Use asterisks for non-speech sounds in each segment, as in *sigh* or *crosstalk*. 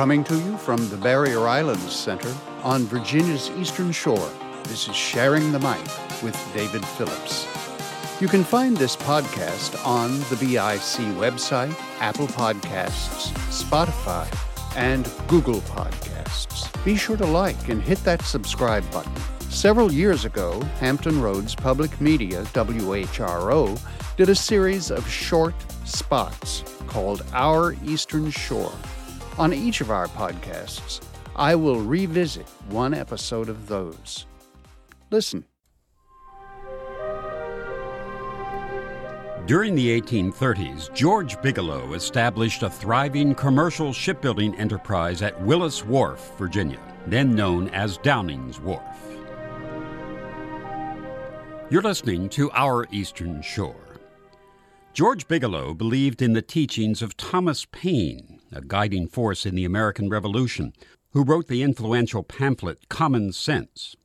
Coming to you from the Barrier Islands Center on Virginia's Eastern Shore, this is Sharing the Mic with David Phillips. You can find this podcast on the BIC website, Apple Podcasts, Spotify, and Google Podcasts. Be sure to like and hit that subscribe button. Several years ago, Hampton Roads Public Media, WHRO, did a series of short spots called Our Eastern Shore. On each of our podcasts, I will revisit one episode of those. Listen. During the 1830s, George Bigelow established a thriving commercial shipbuilding enterprise at Willis Wharf, Virginia, then known as Downing's Wharf. You're listening to Our Eastern Shore. George Bigelow believed in the teachings of Thomas Paine, a guiding force in the American Revolution, who wrote the influential pamphlet Common Sense.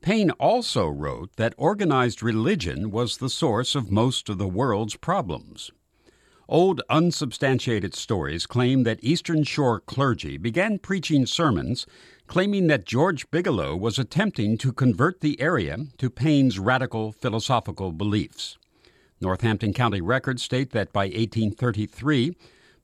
Paine also wrote that organized religion was the source of most of the world's problems. Old unsubstantiated stories claim that Eastern Shore clergy began preaching sermons claiming that George Bigelow was attempting to convert the area to Paine's radical philosophical beliefs. Northampton County records state that by 1833,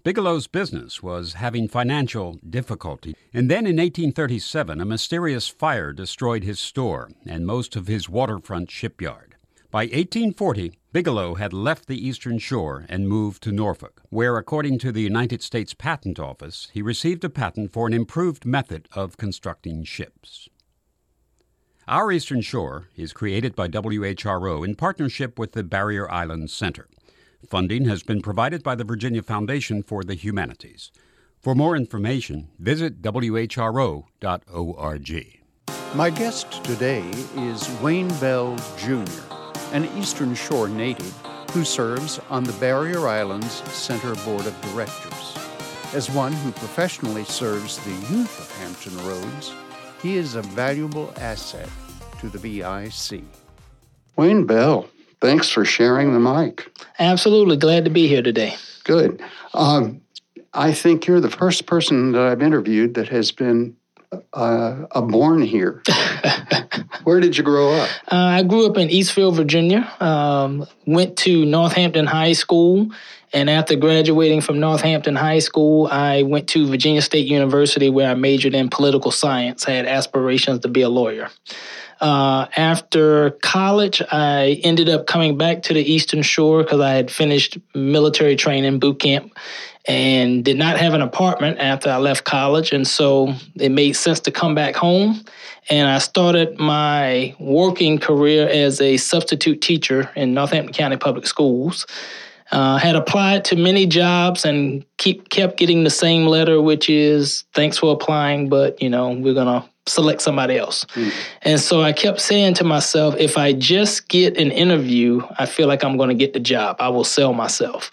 Bigelow's business was having financial difficulty, and then in 1837 a mysterious fire destroyed his store and most of his waterfront shipyard. By 1840, Bigelow had left the eastern shore and moved to Norfolk, where, according to the United States Patent Office, he received a patent for an improved method of constructing ships. Our Eastern Shore is created by WHRO in partnership with the Barrier Islands Center. Funding has been provided by the Virginia Foundation for the Humanities. For more information, visit whro.org. My guest today is Wayne Bell Jr an Eastern Shore native who serves on the Barrier Islands Center Board of Directors. As one who professionally serves the youth of Hampton Roads, he is a valuable asset to the BIC. Wayne Bell, thanks for sharing the mic. Absolutely. Glad to be here today. Good. Um, I think you're the first person that I've interviewed that has been uh, born here. *laughs* Where did you grow up? Uh, I grew up in Eastville, Virginia. Um, went to Northampton High School. And after graduating from Northampton High School, I went to Virginia State University where I majored in political science. I had aspirations to be a lawyer. Uh, after college, I ended up coming back to the Eastern Shore because I had finished military training boot camp and did not have an apartment after I left college. And so it made sense to come back home. And I started my working career as a substitute teacher in Northampton County Public Schools. Uh, had applied to many jobs and keep kept getting the same letter, which is thanks for applying, but you know we're gonna select somebody else. Mm. And so I kept saying to myself, if I just get an interview, I feel like I'm going to get the job. I will sell myself,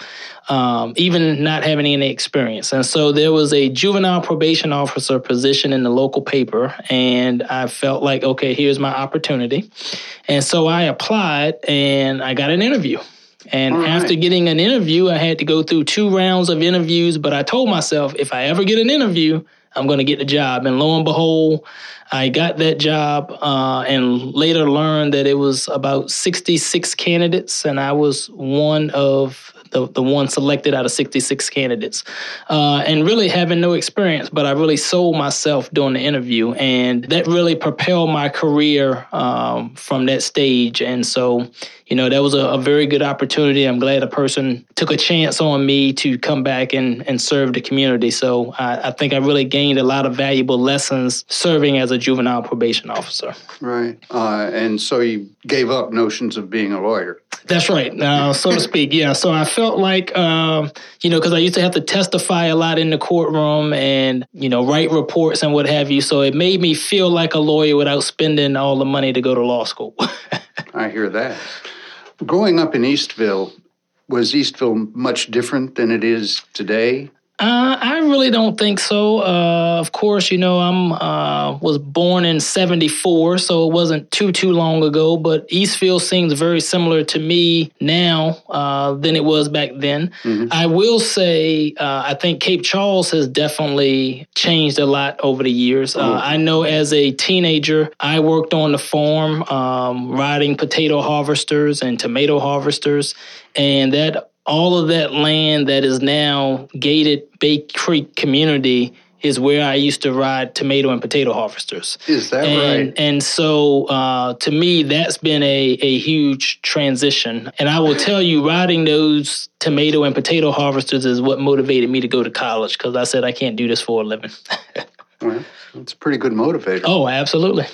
um, even not having any experience. And so there was a juvenile probation officer position in the local paper, and I felt like, okay, here's my opportunity. And so I applied and I got an interview. And right. after getting an interview, I had to go through two rounds of interviews, but I told myself if I ever get an interview, I'm going to get the job. And lo and behold, I got that job uh, and later learned that it was about 66 candidates, and I was one of the, the one selected out of 66 candidates. Uh, and really having no experience, but I really sold myself during the interview, and that really propelled my career um, from that stage. And so, you know, that was a, a, very good opportunity. I'm glad a person took a chance on me to come back and, and serve the community. So I, I think I really gained a lot of valuable lessons serving as a juvenile probation officer. Right. Uh, and so you gave up notions of being a lawyer. That's right, uh, so to speak. Yeah. So I felt like, um, you know, because I used to have to testify a lot in the courtroom and, you know, write reports and what have you. So it made me feel like a lawyer without spending all the money to go to law school. *laughs* I hear that. Growing up in Eastville, was Eastville much different than it is today? Uh, I really don't think so. Uh, of course, you know I'm uh, was born in '74, so it wasn't too too long ago. But Eastville seems very similar to me now uh, than it was back then. Mm-hmm. I will say uh, I think Cape Charles has definitely changed a lot over the years. Uh, mm-hmm. I know as a teenager, I worked on the farm um, riding potato harvesters and tomato harvesters, and that all of that land that is now gated Bay Creek community is where I used to ride tomato and potato harvesters. Is that and, right? And so uh, to me, that's been a, a huge transition. And I will tell you, riding those tomato and potato harvesters is what motivated me to go to college because I said I can't do this for a living. *laughs* well, it's a pretty good motivator. Oh, absolutely.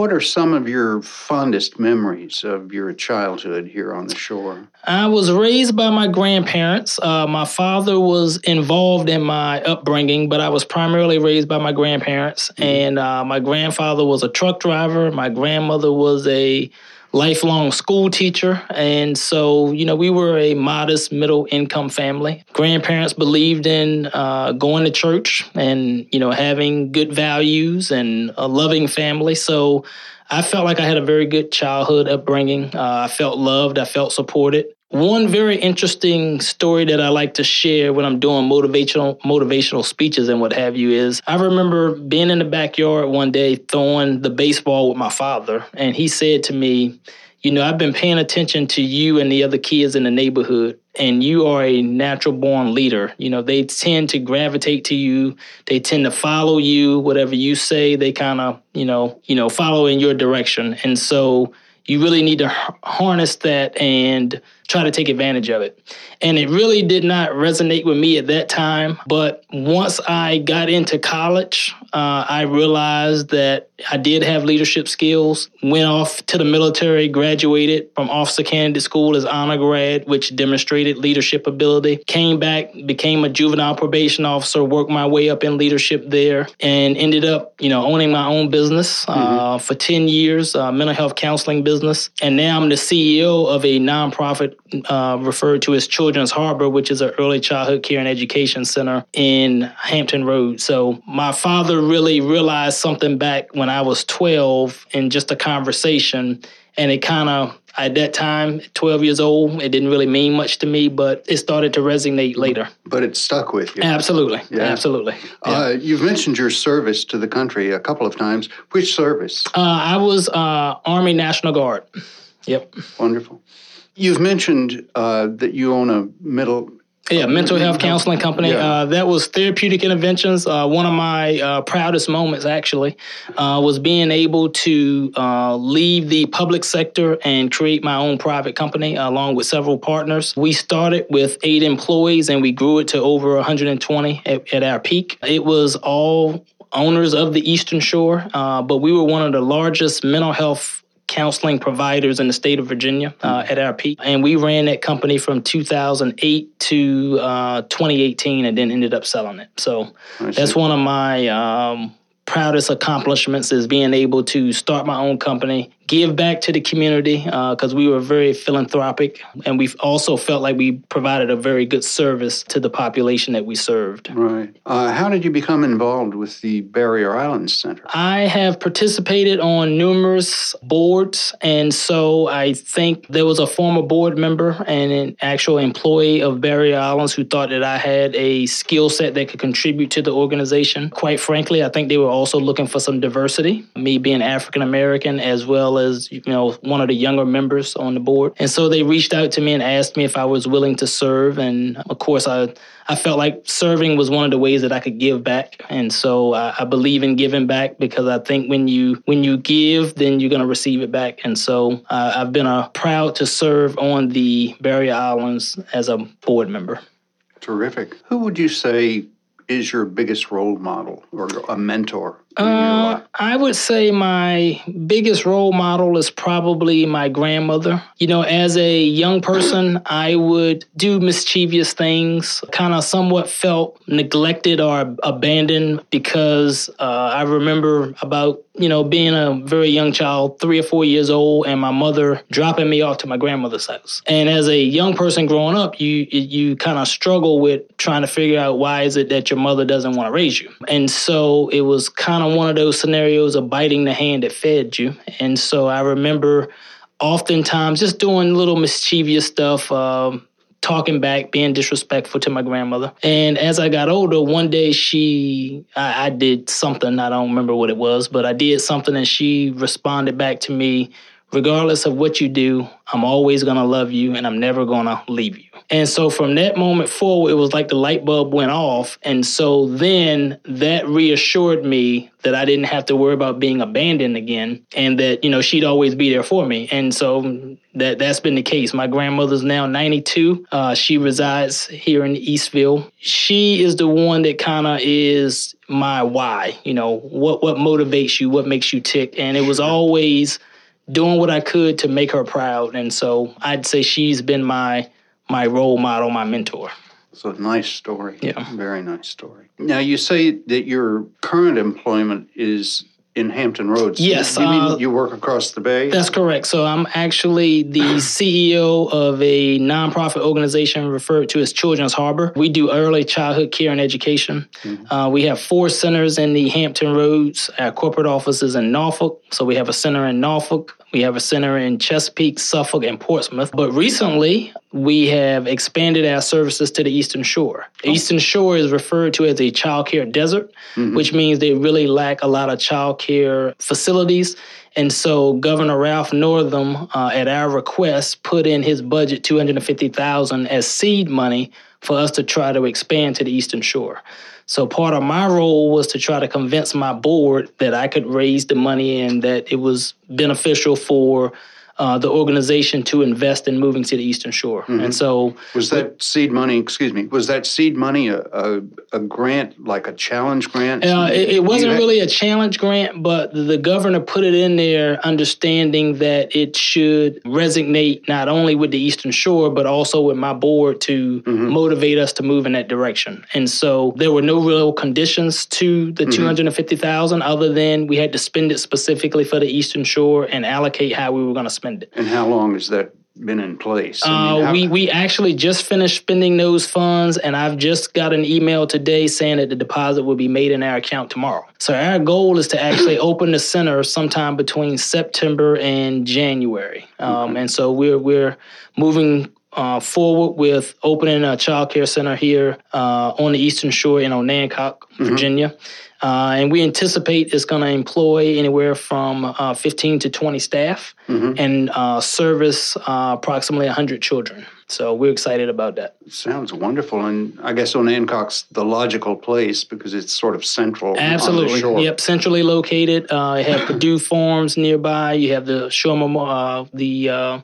What are some of your fondest memories of your childhood here on the shore? I was raised by my grandparents. Uh, my father was involved in my upbringing, but I was primarily raised by my grandparents. Mm-hmm. And uh, my grandfather was a truck driver. My grandmother was a lifelong school teacher. And so, you know, we were a modest middle income family. Grandparents believed in uh, going to church and, you know, having good values and a loving family. So I felt like I had a very good childhood upbringing. Uh, I felt loved, I felt supported. One very interesting story that I like to share when I'm doing motivational motivational speeches and what have you is I remember being in the backyard one day throwing the baseball with my father and he said to me, you know, I've been paying attention to you and the other kids in the neighborhood, and you are a natural born leader. You know, they tend to gravitate to you. They tend to follow you. Whatever you say, they kind of, you know, you know, follow in your direction. And so you really need to harness that and try to take advantage of it. And it really did not resonate with me at that time. But once I got into college, uh, I realized that I did have leadership skills. Went off to the military, graduated from Officer Candidate School as honor grad, which demonstrated leadership ability. Came back, became a juvenile probation officer, worked my way up in leadership there, and ended up, you know, owning my own business uh, mm-hmm. uh, for 10 years, uh, mental health counseling business. And now I'm the CEO of a nonprofit uh, referred to as Children's Harbor, which is an early childhood care and education center in Hampton Road. So my father really realized something back when I was 12 in just a conversation, and it kind of at that time, 12 years old, it didn't really mean much to me, but it started to resonate later. But it stuck with you. Absolutely. Yeah. Absolutely. Yeah. Uh, you've mentioned your service to the country a couple of times. Which service? Uh, I was uh, Army National Guard. Yep. Wonderful. You've mentioned uh, that you own a middle yeah, mental health counseling company. Yeah. Uh, that was therapeutic interventions. Uh, one of my uh, proudest moments, actually, uh, was being able to uh, leave the public sector and create my own private company along with several partners. We started with eight employees and we grew it to over 120 at, at our peak. It was all owners of the Eastern Shore, uh, but we were one of the largest mental health counseling providers in the state of Virginia uh, at our peak. And we ran that company from 2008 to uh, 2018 and then ended up selling it. So that's one of my um, proudest accomplishments is being able to start my own company, give back to the community because uh, we were very philanthropic, and we also felt like we provided a very good service to the population that we served. Right. Uh, how did you become involved with the Barrier Islands Center? I have participated on numerous boards, and so I think there was a former board member and an actual employee of Barrier Islands who thought that I had a skill set that could contribute to the organization. Quite frankly, I think they were also looking for some diversity, me being African American as well as you know one of the younger members on the board. And so they reached out to me and asked me if I was willing to serve. And of course, I I felt like serving was one of the ways that I could give back. And so I, I believe in giving back because I think when you when you give, then you're going to receive it back. And so uh, I've been uh, proud to serve on the Barrier Islands as a board member. Terrific. Who would you say is your biggest role model or a mentor? Uh, I would say my biggest role model is probably my grandmother. You know, as a young person, I would do mischievous things, kind of somewhat felt neglected or abandoned because uh, I remember about you know, being a very young child, three or four years old, and my mother dropping me off to my grandmother's house. And as a young person growing up, you you kind of struggle with trying to figure out why is it that your mother doesn't want to raise you. And so it was kind of one of those scenarios of biting the hand that fed you. And so I remember oftentimes just doing little mischievous stuff. Um, talking back, being disrespectful to my grandmother. And as I got older, one day she, I, I, did something, I don't remember what it was, but I did something and she responded back to me regardless of what you do, I'm always going to love you and I'm never going to leave you. And so from that moment forward, it was like the light bulb went off. And so then that reassured me that I didn't have to worry about being abandoned again and that, you know, she'd always be there for me. And so that, that's been the case. My grandmother's now 92. Uh, she resides here in Eastville. She is the one that kind of is my why, you know, what, what motivates you, what makes you tick. And it was always doing what I could to make her proud. And so I'd say she's been my my role model, my mentor. So nice story. Yeah. Very nice story. Now you say that your current employment is in Hampton Roads. Yes. You mean uh, you work across the bay? That's correct. So I'm actually the *clears throat* CEO of a nonprofit organization referred to as Children's Harbor. We do early childhood care and education. Mm-hmm. Uh, we have four centers in the Hampton Roads. Our corporate offices in Norfolk. So we have a center in Norfolk, we have a center in Chesapeake, Suffolk, and Portsmouth. But recently, we have expanded our services to the Eastern Shore. The oh. Eastern Shore is referred to as a child care desert, mm-hmm. which means they really lack a lot of child care facilities. And so Governor Ralph Northam, uh, at our request, put in his budget 250000 as seed money for us to try to expand to the Eastern Shore. So part of my role was to try to convince my board that I could raise the money and that it was beneficial for uh, the organization to invest in moving to the Eastern Shore. Mm-hmm. And so, was that seed money? Excuse me. Was that seed money a, a, a grant, like a challenge grant? Uh, it, it, wasn't really a challenge grant, but the governor put it in there, understanding that it should resonate not only with the Eastern Shore but also with my board to mm-hmm. motivate us to move in that direction. And so, there were no real conditions to the mm-hmm. two hundred and fifty thousand, other than we had to spend it specifically for the Eastern Shore and allocate how we were going to spend and and how long has that been in place? I mean, uh, we we actually just finished spending those funds, and I've just got an email today saying that the deposit will be made in our account tomorrow. So our goal is to actually *clears throat* open the center sometime between September and January, um, and so we're we're moving uh, forward with opening a child care center here uh, on the Eastern Shore in Onancock, mm-hmm. Virginia. Uh, and we anticipate it's going to employ anywhere from uh, 15 to 20 staff mm-hmm. and uh, service uh, approximately 100 children. So we're excited about that. Sounds wonderful. And I guess Onancock's the logical place because it's sort of central. Absolutely. Yep, centrally located. Uh, you have Perdue *clears throat* Farms nearby. You have the Shore uh, the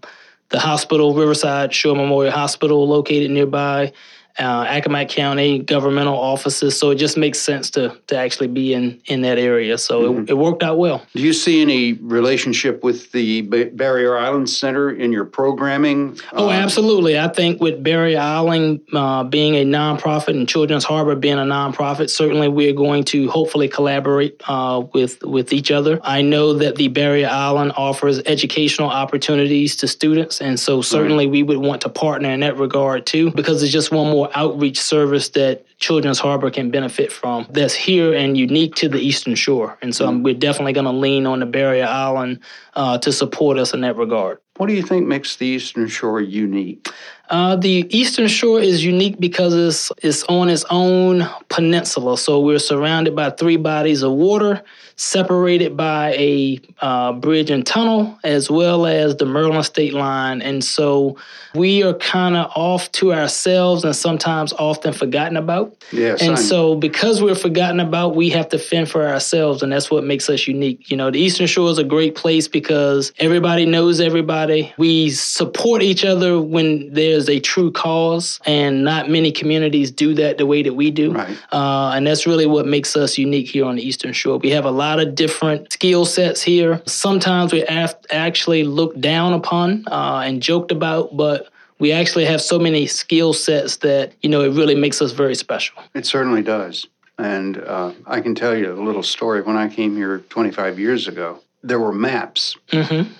the hospital, Riverside Shore Memorial Hospital, located nearby uh, Accomack County governmental offices. So it just makes sense to to actually be in in that area. So mm-hmm. it, it, worked out well. Do you see any relationship with the Barrier Island Center in your programming? Oh, uh, absolutely. I think with Barrier Island uh, being a nonprofit and Children's Harbor being a nonprofit, certainly we're going to hopefully collaborate uh, with with each other. I know that the Barrier Island offers educational opportunities to students, and so certainly right. we would want to partner in that regard too, because it's just one more outreach service that Children's Harbor can benefit from that's here and unique to the Eastern Shore. And so mm-hmm. we're definitely going to lean on the Barrier Island uh, to support us in that regard. What do you think makes the Eastern Shore unique? Uh, the Eastern Shore is unique because it's, it's on its own peninsula. So we're surrounded by three bodies of water separated by a uh, bridge and tunnel, as well as the Maryland state line. And so we are kind of off to ourselves and sometimes often forgotten about. Yes. And so because we're forgotten about, we have to fend for ourselves. And that's what makes us unique. You know, the Eastern Shore is a great place because everybody knows everybody. We support each other when there's is a true cause, and not many communities do that the way that we do. Right. Uh, and that's really what makes us unique here on the Eastern Shore. We have a lot of different skill sets here. Sometimes we actually looked down upon uh, and joked about, but we actually have so many skill sets that you know it really makes us very special. It certainly does. And uh, I can tell you a little story. When I came here 25 years ago, there were maps mm-hmm.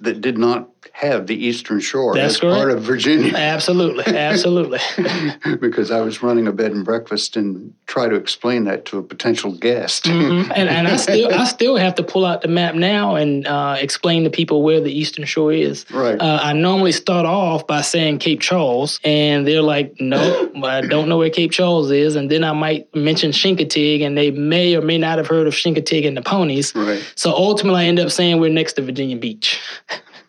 that did not have the Eastern Shore That's as correct. part of Virginia. *laughs* Absolutely, absolutely. *laughs* because I was running a bed and breakfast and try to explain that to a potential guest. mm-hmm. and, *laughs* and I still I still have to pull out the map now and uh, explain to people where the Eastern Shore is. Right. Uh, I normally start off by saying Cape Charles, and they're like, "No, I don't know where Cape Charles is." And then I might mention Chincoteague, and they may or may not have heard of Chincoteague and the ponies. Right. So ultimately, I end up saying we're next to Virginia Beach.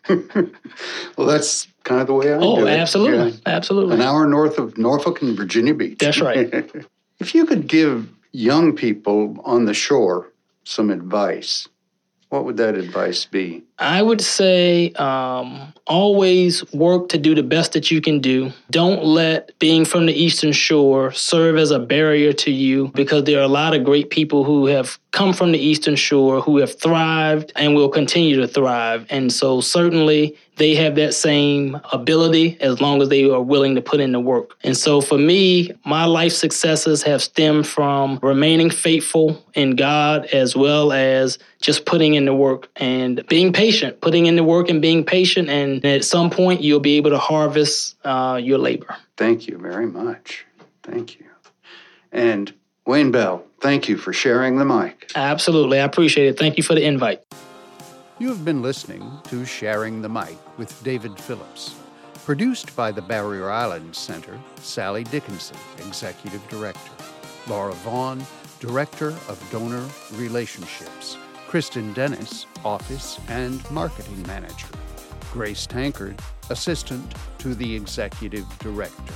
*laughs* well, that's kind of the way I oh, do it. absolutely, Yeah. absolutely. An hour north of Norfolk and Virginia Beach. That's right. *laughs* if you could give young people on the shore some advice, what would that advice be? I would say um, always work to do the best that you can do. Don't let being from the Eastern Shore serve as a barrier to you because there are a lot of great people who have come from the Eastern Shore who have thrived and will continue to thrive. And so, certainly, they have that same ability as long as they are willing to put in the work. And so, for me, my life successes have stemmed from remaining faithful in God as well as just putting in the work and being patient, putting in the work and being patient. And at some point, you'll be able to harvest uh, your labor. Thank you very much. Thank you. And Wayne Bell, thank you for sharing the mic. Absolutely. I appreciate it. Thank you for the invite. You have been listening to Sharing the Mic with David Phillips. Produced by the Barrier Islands Center, Sally Dickinson, Executive Director. Laura Vaughn, Director of Donor Relationships. Kristen Dennis, Office and Marketing Manager. Grace Tankard, Assistant to the Executive Director.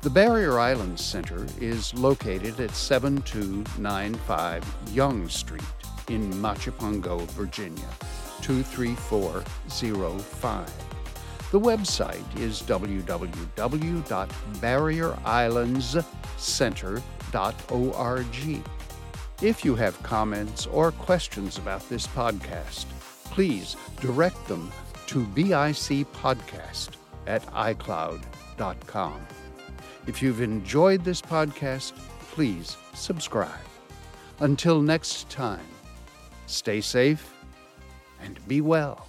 The Barrier Islands Center is located at 7295 Young Street in Machipongo, Virginia, 23405. The website is www.barrierislandscenter.org. If you have comments or questions about this podcast, please direct them to bicpodcast at icloud.com. If you've enjoyed this podcast, please subscribe. Until next time, stay safe and be well.